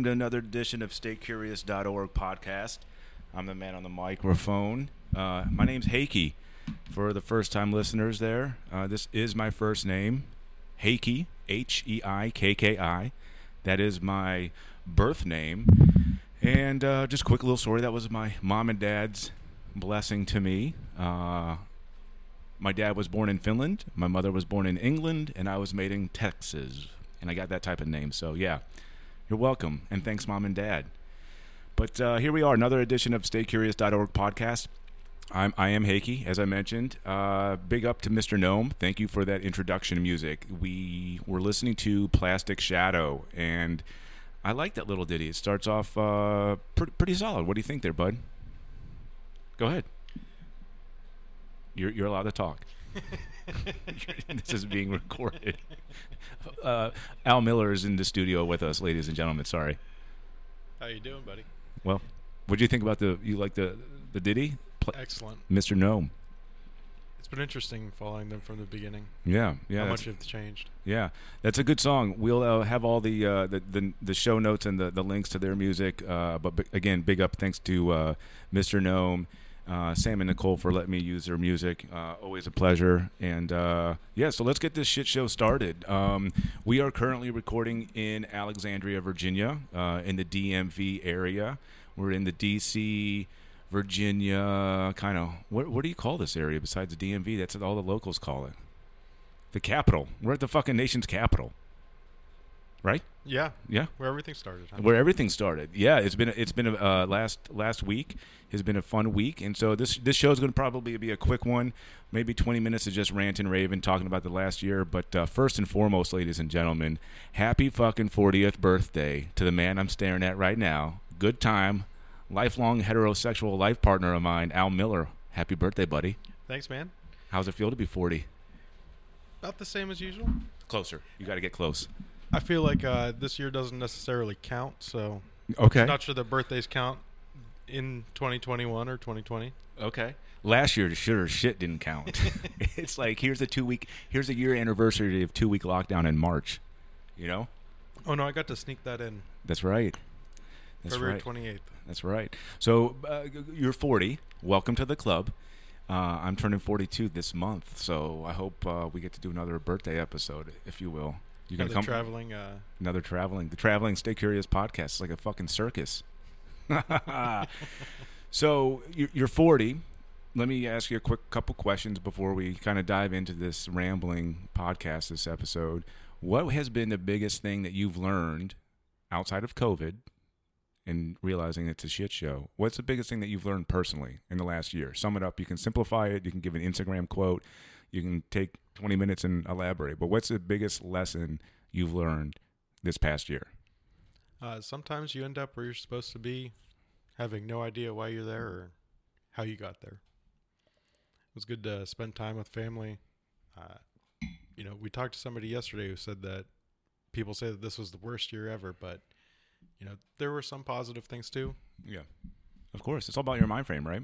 Welcome to another edition of StayCurious.org podcast. I'm the man on the microphone. Uh, my name's Heikki. For the first time listeners there, uh, this is my first name, Heikki, H E I K K I. That is my birth name. And uh, just a quick little story that was my mom and dad's blessing to me. Uh, my dad was born in Finland, my mother was born in England, and I was made in Texas. And I got that type of name. So, yeah, you're welcome. And thanks, mom and dad. But uh, here we are, another edition of StayCurious.org podcast. I'm, I am Heikki, as I mentioned. Uh, big up to Mr. Gnome. Thank you for that introduction music. We were listening to Plastic Shadow, and I like that little ditty. It starts off uh, pretty, pretty solid. What do you think there, bud? Go ahead. You're, you're allowed to talk. this is being recorded. Uh, Al Miller is in the studio with us, ladies and gentlemen. Sorry. How you doing, buddy? Well, what do you think about the? You like the the ditty, Pl- Excellent. Mr. Gnome? It's been interesting following them from the beginning. Yeah, yeah, How much have changed? yeah. That's a good song. We'll uh, have all the, uh, the the the show notes and the, the links to their music. Uh, but b- again, big up thanks to uh, Mr. Gnome, uh, Sam and Nicole for letting me use their music. Uh, always a pleasure. And uh, yeah, so let's get this shit show started. Um, we are currently recording in Alexandria, Virginia, uh, in the DMV area. We're in the DC. Virginia, kind of. What what do you call this area besides the DMV? That's what all the locals call it. The capital. We're at the fucking nation's capital. Right? Yeah, Yeah. where everything started. Huh? Where everything started. Yeah, it's been it's been a, uh, last last week has been a fun week, and so this this show is going to probably be a quick one, maybe twenty minutes of just rant and rave and talking about the last year. But uh, first and foremost, ladies and gentlemen, happy fucking fortieth birthday to the man I'm staring at right now. Good time, lifelong heterosexual life partner of mine, Al Miller. Happy birthday, buddy. Thanks, man. How's it feel to be forty? About the same as usual. Closer. You got to get close. I feel like uh, this year doesn't necessarily count, so Okay. I'm not sure that birthdays count in 2021 or 2020. Okay. Last year, sure shit didn't count. it's like here's a two week, here's a year anniversary of two week lockdown in March. You know, Oh no, I got to sneak that in that's right. That's February right. 28th. That's right. So uh, you're 40. Welcome to the club. Uh, I'm turning 42 this month, so I hope uh, we get to do another birthday episode, if you will. You're gonna come? traveling. Uh, another traveling the traveling stay curious podcast. It's like a fucking circus. So you're 40 let me ask you a quick couple questions before we kind of dive into this rambling podcast this episode. What has been the biggest thing that you've learned outside of covid and realizing it's a shit show? What's the biggest thing that you've learned personally in the last year? Sum it up. You can simplify it. You can give an instagram quote. You can take 20 minutes and elaborate but what's the biggest lesson you've learned this past year uh, sometimes you end up where you're supposed to be, having no idea why you're there or how you got there. It was good to spend time with family. Uh, you know, we talked to somebody yesterday who said that people say that this was the worst year ever, but you know, there were some positive things too. yeah of course it's all about your mind frame right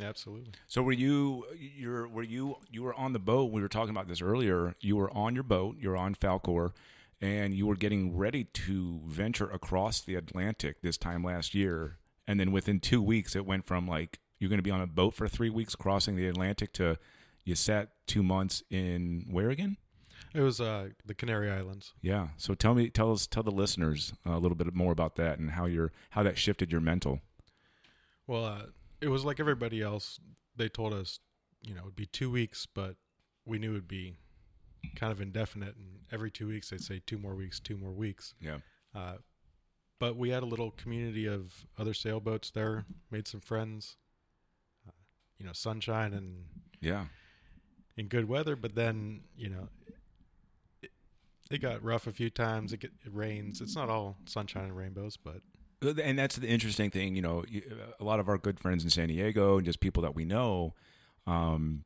absolutely. so were you you're were you you were on the boat we were talking about this earlier you were on your boat you're on Falkor and you were getting ready to venture across the atlantic this time last year and then within two weeks it went from like you're going to be on a boat for three weeks crossing the atlantic to you sat two months in where again It was uh, the Canary Islands. yeah so tell me tell us tell the listeners a little bit more about that and how your how that shifted your mental Well, uh, it was like everybody else. They told us, you know, it'd be two weeks, but we knew it'd be kind of indefinite. And every two weeks, they'd say two more weeks, two more weeks. yeah Uh, but we had a little community of other sailboats there, made some friends. Uh, you know, sunshine and yeah in good weather, but then you know, it, it got rough a few times. It, get, it rains. It's not all sunshine and rainbows, but and that's the interesting thing you know a lot of our good friends in san diego and just people that we know um,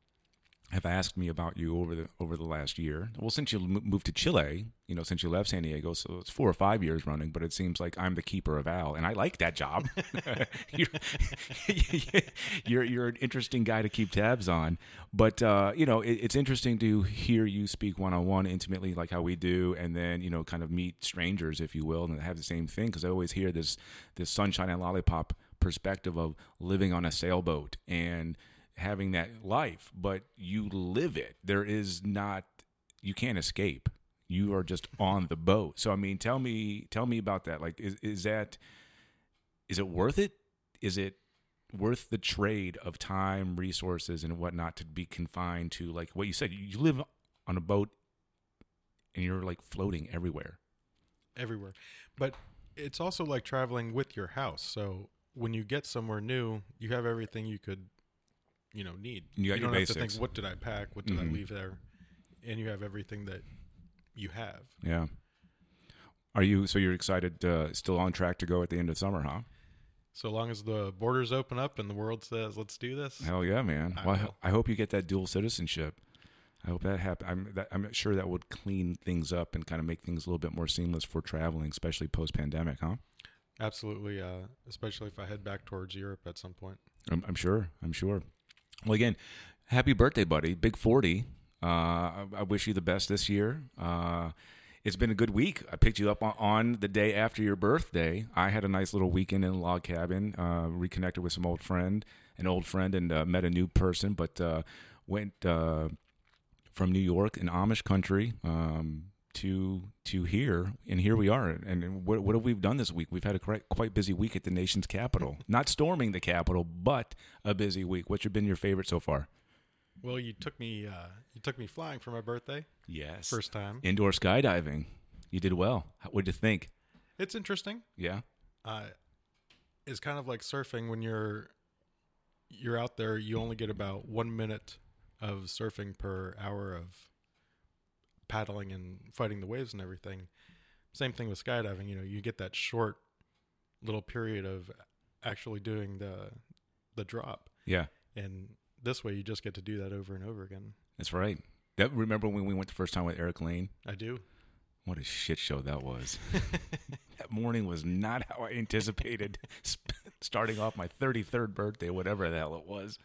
have asked me about you over the over the last year. Well, since you moved to Chile, you know, since you left San Diego, so it's four or five years running. But it seems like I'm the keeper of Al, and I like that job. you're, you're you're an interesting guy to keep tabs on. But uh, you know, it, it's interesting to hear you speak one on one intimately, like how we do, and then you know, kind of meet strangers, if you will, and have the same thing. Because I always hear this this sunshine and lollipop perspective of living on a sailboat and having that life, but you live it. There is not you can't escape. You are just on the boat. So I mean, tell me tell me about that. Like is is that is it worth it? Is it worth the trade of time, resources, and whatnot to be confined to like what you said? You live on a boat and you're like floating everywhere. everywhere. But it's also like traveling with your house. So when you get somewhere new, you have everything you could, you know, need. You your don't have to think, what did I pack? What did Mhm. I leave there? And you have everything that you have. Yeah. Are you so you're excited? Uh, still on track to go at the end of summer, huh? So long as the borders open up and the world says, "Let's do this," Hell yeah, man! I well. I hope you get that dual citizenship. I hope that happens. I'm that, I'm sure that would clean things up and kind of make things a little bit more seamless for traveling, especially post pandemic, huh? absolutely. Uh, especially if I head back towards Europe at some point. I'm, I'm sure. I'm sure. Well, again, happy birthday, buddy! Big forty. Uh, I, wish you the best this year. Uh, it's been a good week. I picked you up on, on the day after your birthday. I had a nice little weekend in a log cabin. Uh, reconnected with some old friend, an old friend, and uh, met a new person. But uh, went uh, from New York in Amish country um, to to here, and here we are. And what, what have we done this week? We've had a quite, quite busy week at the nation's capital. Not storming the capital, but a busy week. What's been your favorite so far? Well, you took me. Uh, you took me flying for my birthday, Yes, first time. indoor skydiving. You did well. What did you think? It's interesting. Yeah, uh, is kind of like surfing when you're you're out there you only get about one minute of surfing per hour of paddling and fighting the waves and everything same thing with skydiving you know you get that short little period of actually doing the the drop yeah, and this way you just get to do that over and over again that's right. That remember when we went the first time with Eric Lane? i do What a shit show that was. that morning was not how I anticipated starting off my 33rd birthday, whatever the hell it was.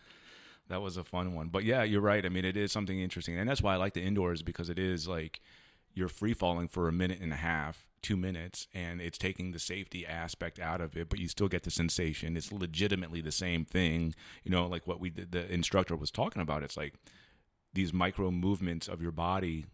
That was a fun one. But yeah, you're right. I mean, it is something interesting. And that's why I like the indoors because it is like you're free falling for a minute and a half, two minutes, and it's taking the safety aspect out of it, but you still get the sensation. It's legitimately the same thing. You know, like what we did, the instructor was talking about. It's like these micro movements of your body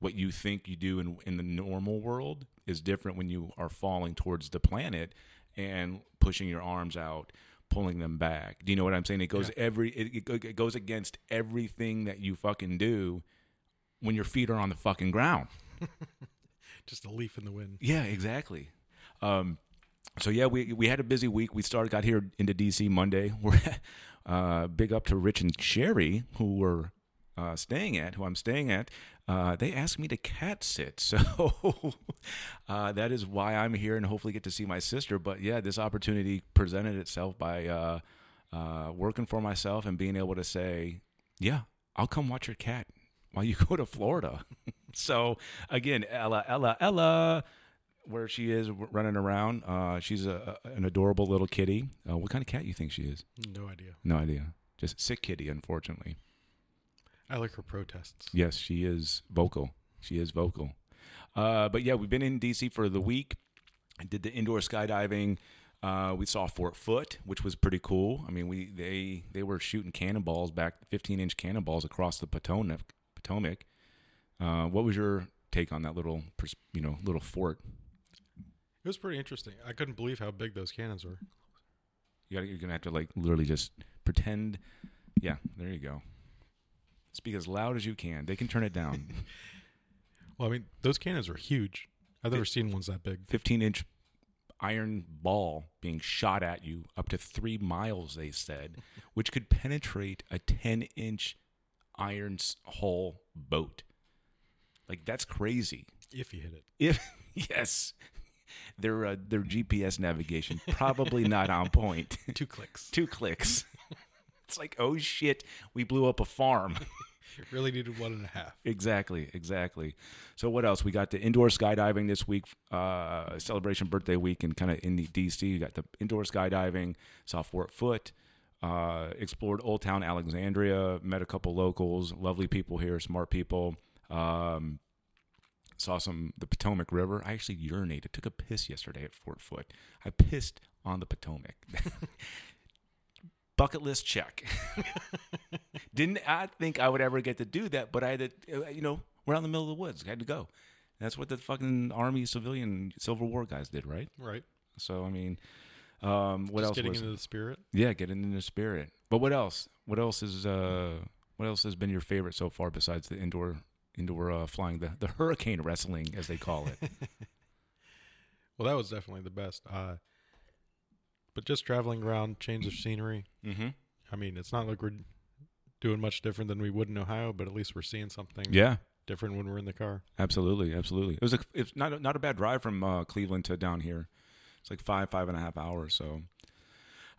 what you think you do in in the normal world is different when you are falling towards the planet and pushing your arms out pulling them back. Do you know what i'm saying? It goes every it, it, it goes against everything that you fucking do when your feet are on the fucking ground. Just a leaf in the wind. Yeah exactly. Um so yeah we we had a busy week. We started got here into dc monday. We're uh big up to rich and sherry who were uh, staying at, who I'm staying at, uh, they asked me to cat sit. So uh, that is why I'm here and hopefully get to see my sister. But yeah, this opportunity presented itself by uh, uh, working for myself and being able to say, yeah, I'll come watch your cat while you go to Florida. so again, Ella, Ella, Ella. Where she is running around, uh, she's a, a- an adorable little kitty. Uh, what kind of cat you think she is? no idea No idea. Just sick kitty, unfortunately. I like her protests Yes, she is vocal. She is vocal. Uh, but yeah, we've been in DC for the week. I did the indoor skydiving. Uh, we saw Fort Foote, which was pretty cool. I mean, we they they were shooting cannonballs back, fifteen inch cannonballs across the Potomac. Potomac. Uh, what was your take on that little, you know, little fort? it was pretty interesting i couldn't believe how big those cannons were You got you're gonna have to like literally just pretend. Yeah, there you go. Speak as loud as you can. They can turn it down. Well, I mean, those cannons were huge. I've never seen ones that big. 15 inch iron ball being shot at you up to three miles, they said, which could penetrate a 10 inch iron hull boat. Like, that's crazy. If you hit it, If, yes, their, uh, their GPS navigation probably not on point. two clicks. Two clicks. It's like, oh shit, we blew up a farm. really needed one and a half. Exactly, exactly. So what else? We got the indoor skydiving this week, uh, celebration birthday week, and kind of in the DC. You got the indoor skydiving, saw Fort Foote, uh, explored Old Town Alexandria, met a couple locals, lovely people here, smart people. Um, saw some the Potomac River. I actually urinated, took a piss yesterday at Fort Foote. I pissed on the Potomac. Bucket list check. Didn't I think I would ever get to do that? But I had to, uh, you know, we're out in the middle of the woods. I had to go. That's what the fucking army civilian Civil War guys did, right? Right. So I mean, um, what Just else? getting was into the spirit. yeah, getting in the spirit. But what else? What else is uh what else has been your favorite so far besides the indoor indoor uh, flying the the hurricane wrestling as they call it? Well, that was definitely the best. Uh, but just traveling around, change of scenery. mm-hmm. I mean, it's not like we're doing much different than we would in Ohio, but at least we're seeing something Yeah, different when we're in the car. absolutely, absolutely. It was a, it's not a, not a bad drive from uh, Cleveland to down here. It's like five five and a half hours. So,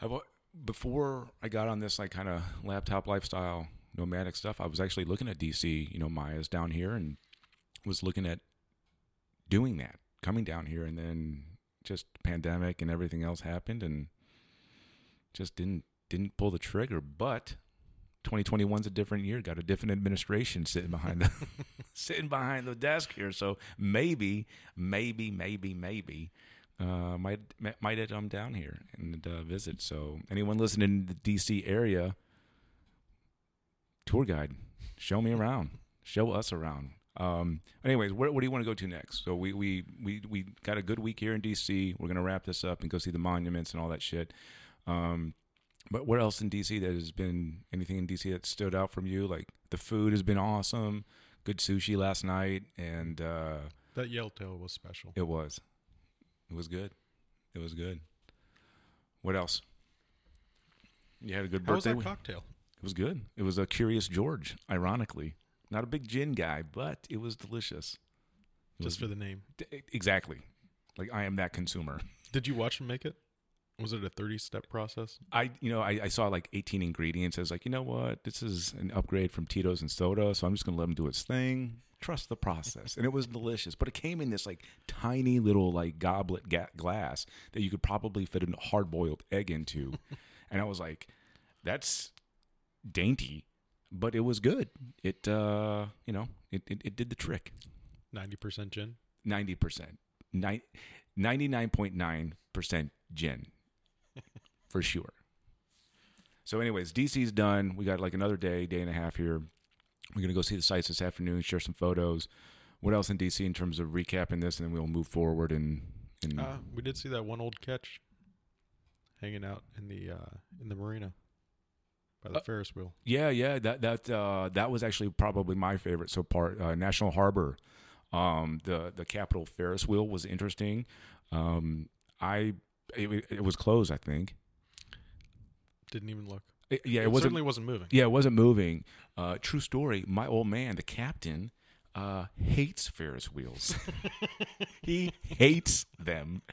I before I got on this like kind of laptop lifestyle nomadic stuff, I was actually looking at DC. You know, Maya's down here and was looking at doing that, coming down here, and then just pandemic and everything else happened, and just didn't didn't pull the trigger. But 2021's a different year. Got a different administration sitting behind the sitting behind the desk here, so maybe, maybe, maybe, maybe. Uh, might might have come down here and uh, visit. So anyone listening in the DC area, tour guide, show me around, show us around. Um, anyways, where, where do you want to go to next? So we, we we we got a good week here in DC. We're gonna wrap this up and go see the monuments and all that shit. Um, but where else in DC that has been anything in DC that stood out from you? Like the food has been awesome. Good sushi last night, and uh, That Yellowtail was special. it was, it was good. It was good. What else? You had a good How was birthday. that week? cocktail? It was good. It was a Curious George, ironically. Not a big gin guy, but it was delicious. It Just for the name. D- exactly. Like I am that consumer. Did you watch him make it? Was it a 30 step process? I, you know, I, I saw like 18 ingredients. I was like, you know what? This is an upgrade from Tito's and soda, so I'm just gonna let him do its thing. Trust the process, and it was delicious. But it came in this like tiny little like goblet ga- glass that you could probably fit a hard boiled egg into, and I was like, that's dainty, but it was good. It, uh, you know, it it, it did the trick. 90% gin? Ninety percent, ninety nine point nine percent gin, for sure. So, anyways, DC's done. We got like another day, day and a half here. We're gonna go see the sites this afternoon, share some photos. What else in DC in terms of recapping this, and then we'll move forward and. and Uh, we did see that one old catch hanging out in the uh, in the marina by the Uh, Ferris wheel. Yeah, yeah, that that uh, that was actually probably my favorite. So part uh, National Harbor, um, the the Capitol Ferris wheel was interesting. Um, I it, it was closed, I think. Didn't even look. It- yeah, it, It, wasn't. certainly wasn't moving. Yeah, it wasn't moving. Uh, true story. My old man, the captain, uh, hates Ferris wheels. he hates them,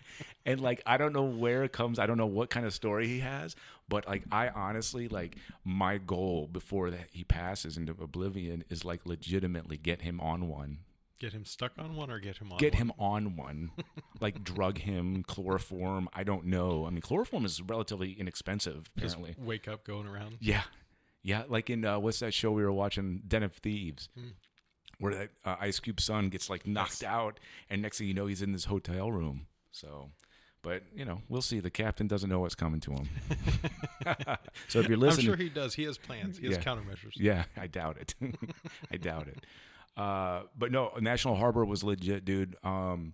and like I don't know where it comes. I don't know what kind of story he has, but like I honestly like my goal before that he passes into oblivion is like legitimately get him on one. Get him stuck on one or get him on Get one? him on one, like drug him, chloroform. I don't know. I mean, chloroform is relatively inexpensive, Just apparently. wake up going around. Yeah, yeah. Like in uh, what's that show we were watching, Den of Thieves, Hmm. where that uh, Ice Cube son gets like knocked Yes. out, and next thing you know, he's in this hotel room. So, but you know, we'll see. The captain doesn't know what's coming to him. so if you're listening, I'm sure he does. He has plans. He has Yeah. countermeasures. yeah, I doubt it. I doubt it. Uh, but no, National Harbor was legit, dude. Um,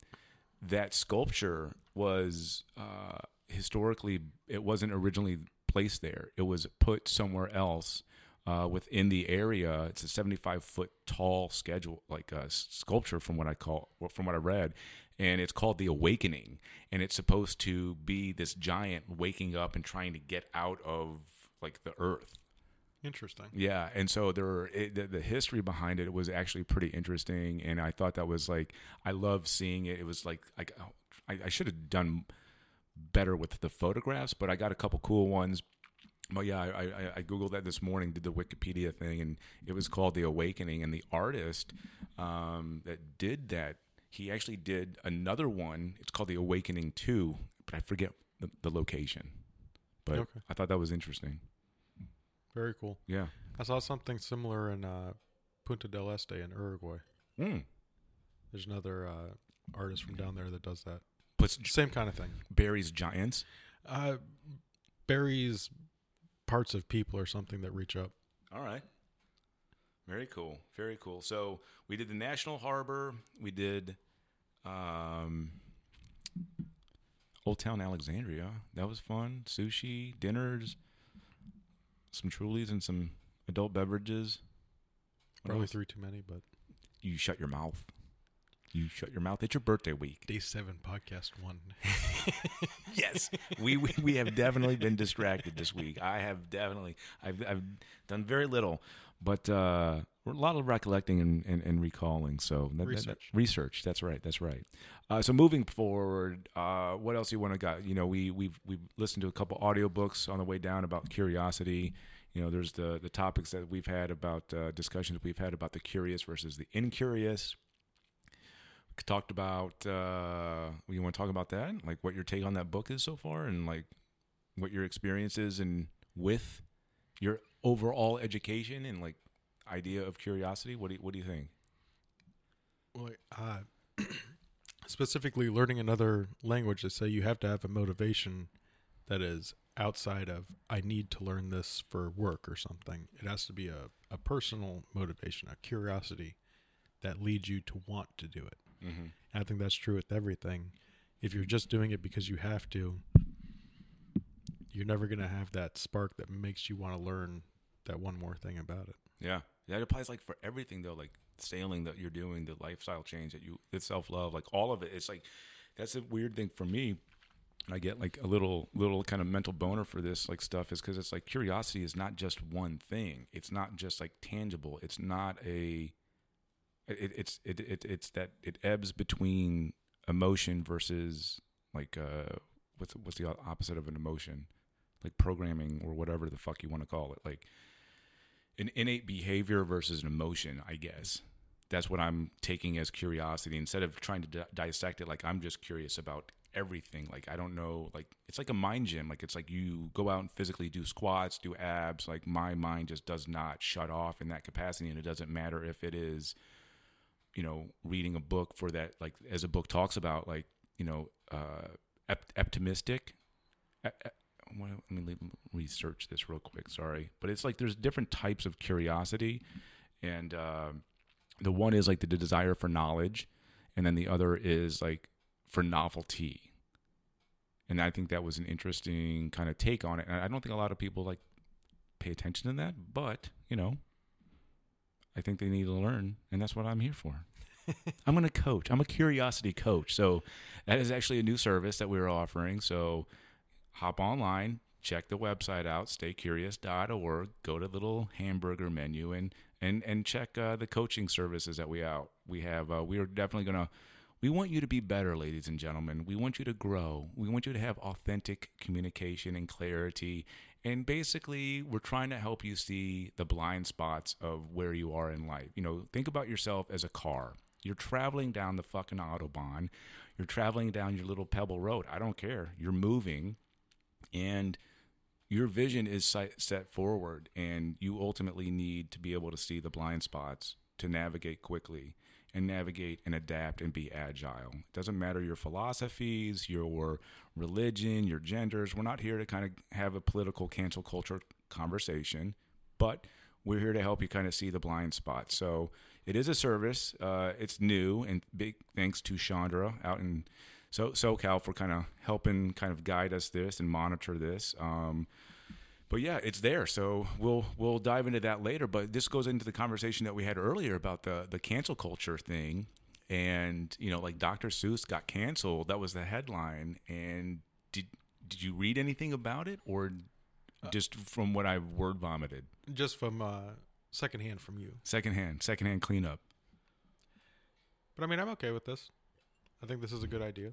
that sculpture was uh, historically it wasn't originally placed there. It was put somewhere else uh, within the area. It's a 75 foot tall schedule, like a sculpture, from what I call, from what I read, and it's called the Awakening, and it's supposed to be this giant waking up and trying to get out of like the earth. Interesting. Yeah, and so there it, the, the history behind it was actually pretty interesting, and I thought that was like I love seeing it. It was like like oh, I, I should have done better with the photographs, but I got a couple cool ones. But yeah, I, I, I googled that this morning, did the Wikipedia thing, and it was called The Awakening. And the artist um, that did that, he actually did another one. It's called The Awakening Two, but I forget the, the location. But Okay. I thought that was interesting. Very cool. Yeah. I saw something similar in uh, Punta del Este in Uruguay. Mm. There's another uh, artist from down there that does that. Puts Same kind of thing. Barry's Giants. Uh, buries parts of people or something that reach up. All right. Very cool. Very cool. So we did the National Harbor. We did um, Old Town Alexandria. That was fun. Sushi, dinners, some Trulies, and some adult beverages. What Probably else? three too many, but You shut your mouth. You shut your mouth. It's your birthday week. day seven podcast one. yes, we, we we have definitely been distracted this week. I have definitely. I've I've done very little, but uh, a lot of recollecting and, and, and recalling. So that- that- that- Research. research. That's right. That's right. Uh, so moving forward, uh, what else you want to got? You know, we we've we've listened to a couple audiobooks on the way down about curiosity. You know, there's the the topics that we've had about uh, discussions we've had about the curious versus the incurious. We talked about. Uh, you want to talk about that? Like what your take on that book is so far, and like what your experience is and with your overall education and like idea of curiosity. What do you, what do you think? Well, uh, specifically learning another language, they say you have to have a motivation that is outside of I need to learn this for work or something. It has to be a, a personal motivation, a curiosity that leads you to want to do it. Mm-hmm. And I think that's true with everything. If you're just doing it because you have to, you're never going to have that spark that makes you want to learn that one more thing about it. Yeah, that applies like for everything though. Like sailing that you're doing, the lifestyle change that you, the self love, like all of it. It's like that's a weird thing for me. I get like a little little kind of mental boner for this like stuff is because it's like curiosity is not just one thing. It's not just like tangible. It's not a. It, it's it, it it's that it ebbs between emotion versus like uh what's what's the opposite of an emotion, like programming or whatever the fuck you want to call it, like an innate behavior versus an emotion, I guess. That's what I'm taking as curiosity instead of trying to di- dissect it like I'm just curious about everything. Like I don't know, like it's like a mind gym. Like it's like you go out and physically do squats, do abs. Like my mind just does not shut off in that capacity, and it doesn't matter if it is, you know, reading a book for that. Like as a book talks about, like you know, uh, optimistic. Let me research this real quick. Sorry, but it's like there's different types of curiosity, and uh, the one is like the desire for knowledge, and then the other is like for novelty. And I think that was an interesting kind of take on it. And I don't think a lot of people like pay attention to that, but you know, I think they need to learn, and that's what I'm here for. I'm going to coach. I'm a curiosity coach. So that is actually a new service that we're offering. So hop online, check the website out, staycurious.org, go to the little hamburger menu and and and check uh, the coaching services that we out. We have uh, we are definitely going to we want you to be better, ladies and gentlemen. We want you to grow. We want you to have authentic communication and clarity. And basically, we're trying to help you see the blind spots of where you are in life. You know, think about yourself as a car. You're traveling down the fucking Autobahn. You're traveling down your little pebble road. I don't care. You're moving and your vision is set forward and you ultimately need to be able to see the blind spots to navigate quickly and navigate and adapt and be agile. It doesn't matter your philosophies, your religion, your genders. We're not here to kind of have a political cancel culture conversation, but we're here to help you kind of see the blind spots. So it is a service. Uh, it's new, and big thanks to Chandra out in so SoCal for kind of helping kind of guide us this and monitor this. Um, but yeah, it's there. So we'll we'll dive into that later. But this goes into the conversation that we had earlier about the the cancel culture thing, and you know, like Dr. Seuss got canceled. That was the headline. And did did you read anything about it, or just from what I've word vomited? Just from uh, secondhand from you. Secondhand, secondhand cleanup. But I mean, I'm okay with this. I think this is a good idea.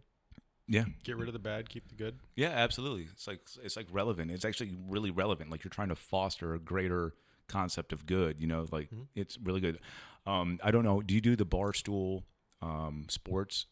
Yeah, Get rid of the bad, keep the good. yeah, absolutely. It's like it's like relevant. It's actually really relevant. Like you're trying to foster a greater concept of good. You know, like it's really good. Um, I don't know. Do you do the barstool um, sports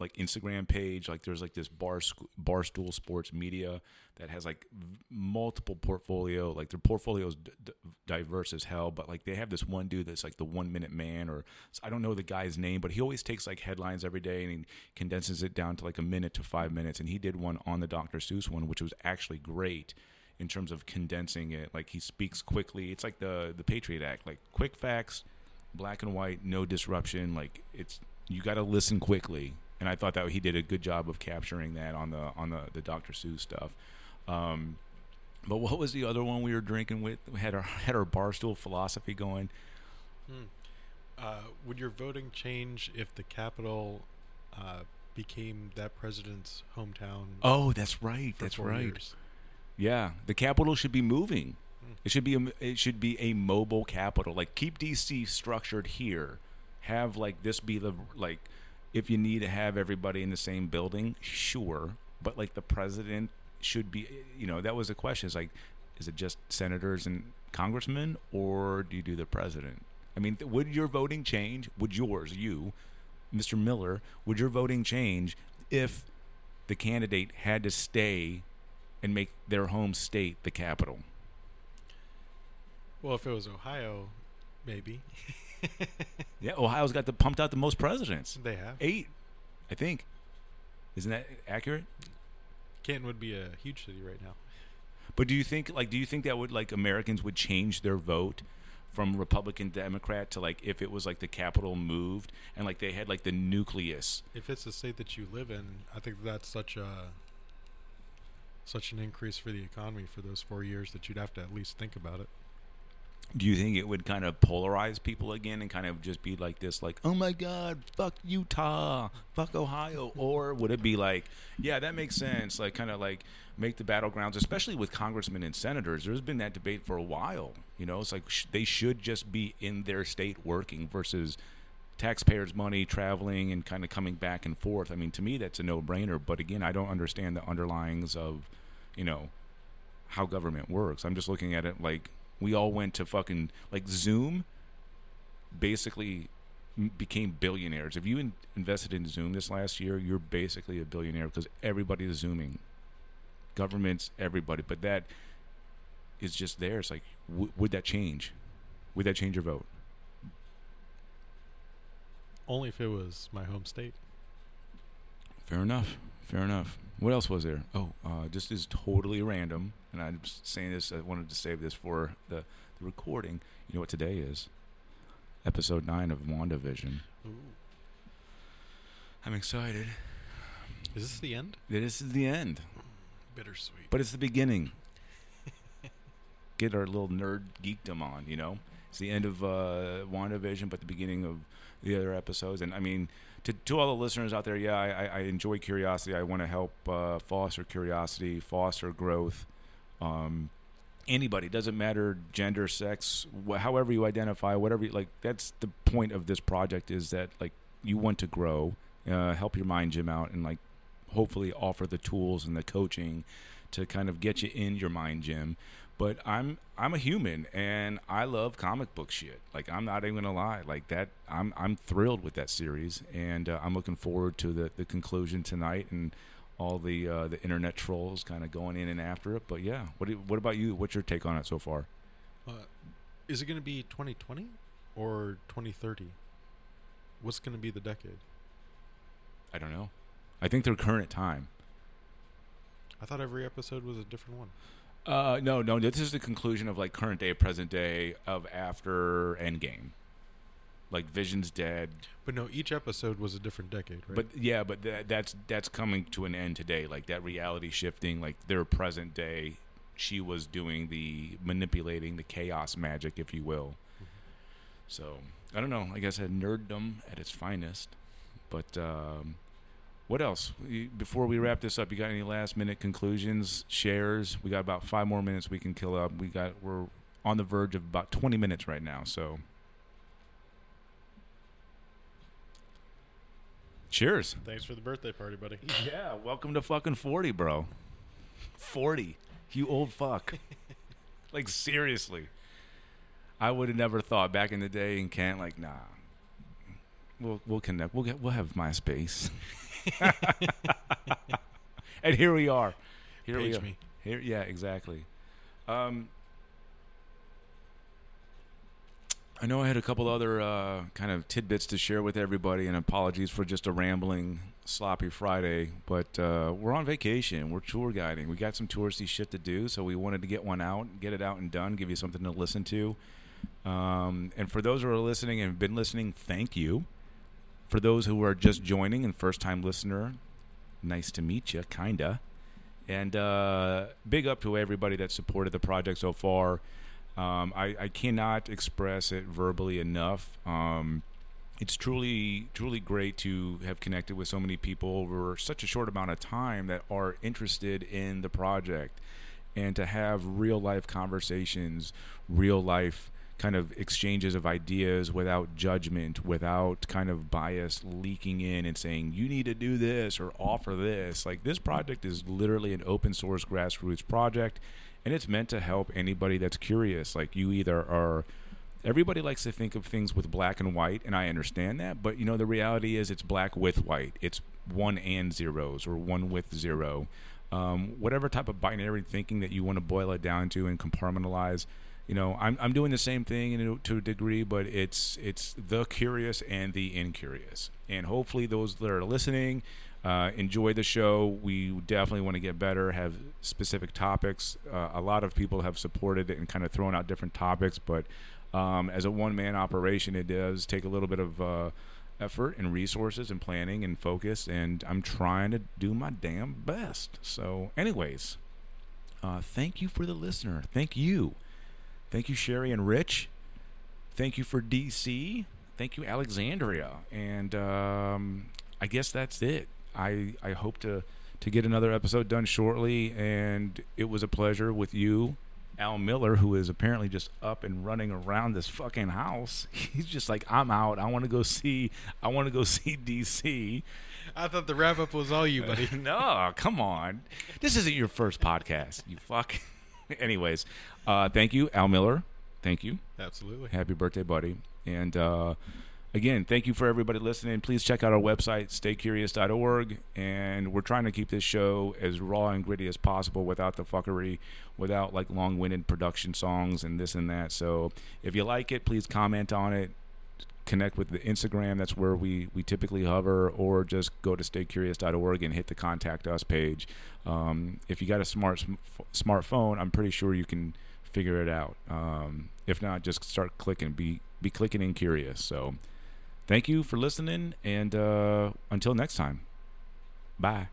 like Instagram page? Like there's like this bar barstool sports media that has like multiple portfolio. Like their portfolio is d- d- diverse as hell, but like they have this one dude that's like the one minute man, or I don't know the guy's name, but he always takes like headlines every day and he condenses it down to like a minute to five minutes. And he did one on the Dr. Seuss one, which was actually great in terms of condensing it. Like he speaks quickly. It's like the the Patriot Act, like quick facts, black and white, no disruption. Like it's you got to listen quickly. And I thought that he did a good job of capturing that on the on the the Dr. Seuss stuff. Um, but what was the other one we were drinking with? We had our had our barstool philosophy going. Uh, would your voting change if the capital uh, became that president's hometown? Oh, that's right. That's right. years? Yeah, the capital should be moving. It should be a, it should be a mobile capital. Like keep DC structured here. Have like this be the like if you need to have everybody in the same building, sure, but like the president should be you know, that was the question. Is like is it just senators and congressmen or do you do the president? I mean, would your voting change? Would yours, you, Mr. Miller, would your voting change if the candidate had to stay and make their home state the capital. Well, if it was Ohio, maybe Yeah, Ohio's got the pumped out the most presidents. they have. Eight, I think. Isn't that accurate? Canton would be a huge city right now. But do you think like do you think that would like Americans would change their vote from Republican Democrat to like if it was like the capital moved and like they had like the nucleus If it's the state that you live in, I think that's such a such an increase for the economy for those four years that you'd have to at least think about it. Do you think it would kind of polarize people again and kind of just be like this like oh my god fuck utah fuck ohio or would it be like yeah that makes sense like kind of like make the battlegrounds especially with congressmen and senators? There's been that debate for a while you know? It's like sh- they should just be in their state working versus taxpayers money traveling and kind of coming back and forth. I mean to me that's a no-brainer but again i don't understand the underlyings of you know how government works. I'm just looking at it like we all went to fucking like Zoom. Basically, became billionaires. If you in- invested in Zoom this last year, you're basically a billionaire because everybody is zooming. Governments, everybody, but that is just there. It's like, w- would that change? Would that change your vote? Only if it was my home state. Fair enough. Fair enough. What else was there? Oh, uh, just is totally random, and I'm saying this. I wanted to save this for the, the recording. You know what today is? Episode nine of WandaVision. Ooh. I'm excited. Is this the end? This is the end, Bittersweet. but it's the beginning. Get our little nerd geekdom on, you know. It's the end of uh, WandaVision, but the beginning of the other episodes. And I mean, to, to all the listeners out there, yeah, I, I, enjoy curiosity. I want to help uh, foster curiosity, foster growth. Um, anybody doesn't matter gender, sex, wh- however you identify, whatever. You, like that's the point of this project is that like you want to grow, uh, help your mind gym out, and like hopefully offer the tools and the coaching to kind of get you in your mind gym. But I'm I'm a human and I love comic book shit. Like I'm not even gonna lie. Like that I'm I'm thrilled with that series and uh, I'm looking forward to the, the conclusion tonight and all the uh, the internet trolls kind of going in and after it. But yeah, what do, what about you? What's your take on it so far? Uh, is it going to be 2020 or 2030? What's going to be the decade? I don't know. I think their current time. I thought every episode was a different one. Uh, no, no. This is the conclusion of like current day, present day of after Endgame. Like Vision's dead, But no, each episode was a different decade, right? but yeah, but that, that's that's coming to an end today. Like that reality shifting, like their present day. She was doing the manipulating the chaos magic, if you will. So I don't know. I said, nerddom at its finest. But um, what else? Before we wrap this up, you got any last minute conclusions, shares? We got about five more minutes we can kill up. We got we're on the verge of about twenty minutes right now. So Cheers. Thanks for the birthday party, buddy. Yeah, welcome to fucking 40, bro. 40. You old fuck. like, seriously. I would have never thought back in the day in Kent, like, nah. We'll, we'll connect. We'll get. We'll have MySpace. and here we are. Here we are. me. Here, yeah, exactly. Um, I know I had a couple other uh, kind of tidbits to share with everybody, and apologies for just a rambling, sloppy Friday. But uh, we're on vacation. We're tour guiding. We got some touristy shit to do, so we wanted to get one out, get it out and done, give you something to listen to. Um, and for those who are listening and have been listening, thank you. For those who are just joining and first time listener, nice to meet you, kinda. And uh, big up to everybody that supported the project so far. Um, I, I cannot express it verbally enough. Um, it's truly, truly great to have connected with so many people over such a short amount of time that are interested in the project and to have real life conversations, real life kind of exchanges of ideas without judgment, without kind of bias leaking in and saying, you need to do this or offer this. Like, this project is literally an open source grassroots project, and it's meant to help anybody that's curious. Like, you either are. Everybody likes to think of things with black and white, and I understand that. But you know, the reality is, it's black with white. It's one and zeros, or one with zero. Um, whatever type of binary thinking that you want to boil it down to and compartmentalize, you know, I'm I'm doing the same thing in, to a degree, but it's it's the curious and the incurious, and hopefully those that are listening uh, enjoy the show. We definitely want to get better, have specific topics. Uh, a lot of people have supported it and kind of thrown out different topics, but um, as a one man operation, it does take a little bit of uh, effort and resources and planning and focus, and I'm trying to do my damn best. So, anyways, uh, thank you for the listener. Thank you. Thank you, Sherry and Rich. Thank you for DC. Thank you, Alexandria. And um, I guess that's it. I, I hope to, to get another episode done shortly. And it was a pleasure with you, Al Miller, who is apparently just up and running around this fucking house. He's just like, I'm out. I want to go see. I want to go see DC. I thought the wrap up was all you, buddy. no, come on. This isn't your first podcast. You fuck. Anyways, uh, thank you, Al Miller. Thank you. Absolutely. Happy birthday, buddy. And uh, again, thank you for everybody listening. Please check out our website, staycurious.org. And we're trying to keep this show as raw and gritty as possible without the fuckery, without like long winded production songs and this and that. So if you like it, please comment on it. Connect with the Instagram. That's where we, we typically hover, or just go to staycurious.org and hit the contact us page. Um, if you got a smart sm- smartphone, I'm pretty sure you can figure it out. Um, if not, just start clicking. Be be clicking and curious. So, thank you for listening, and uh, until next time, bye.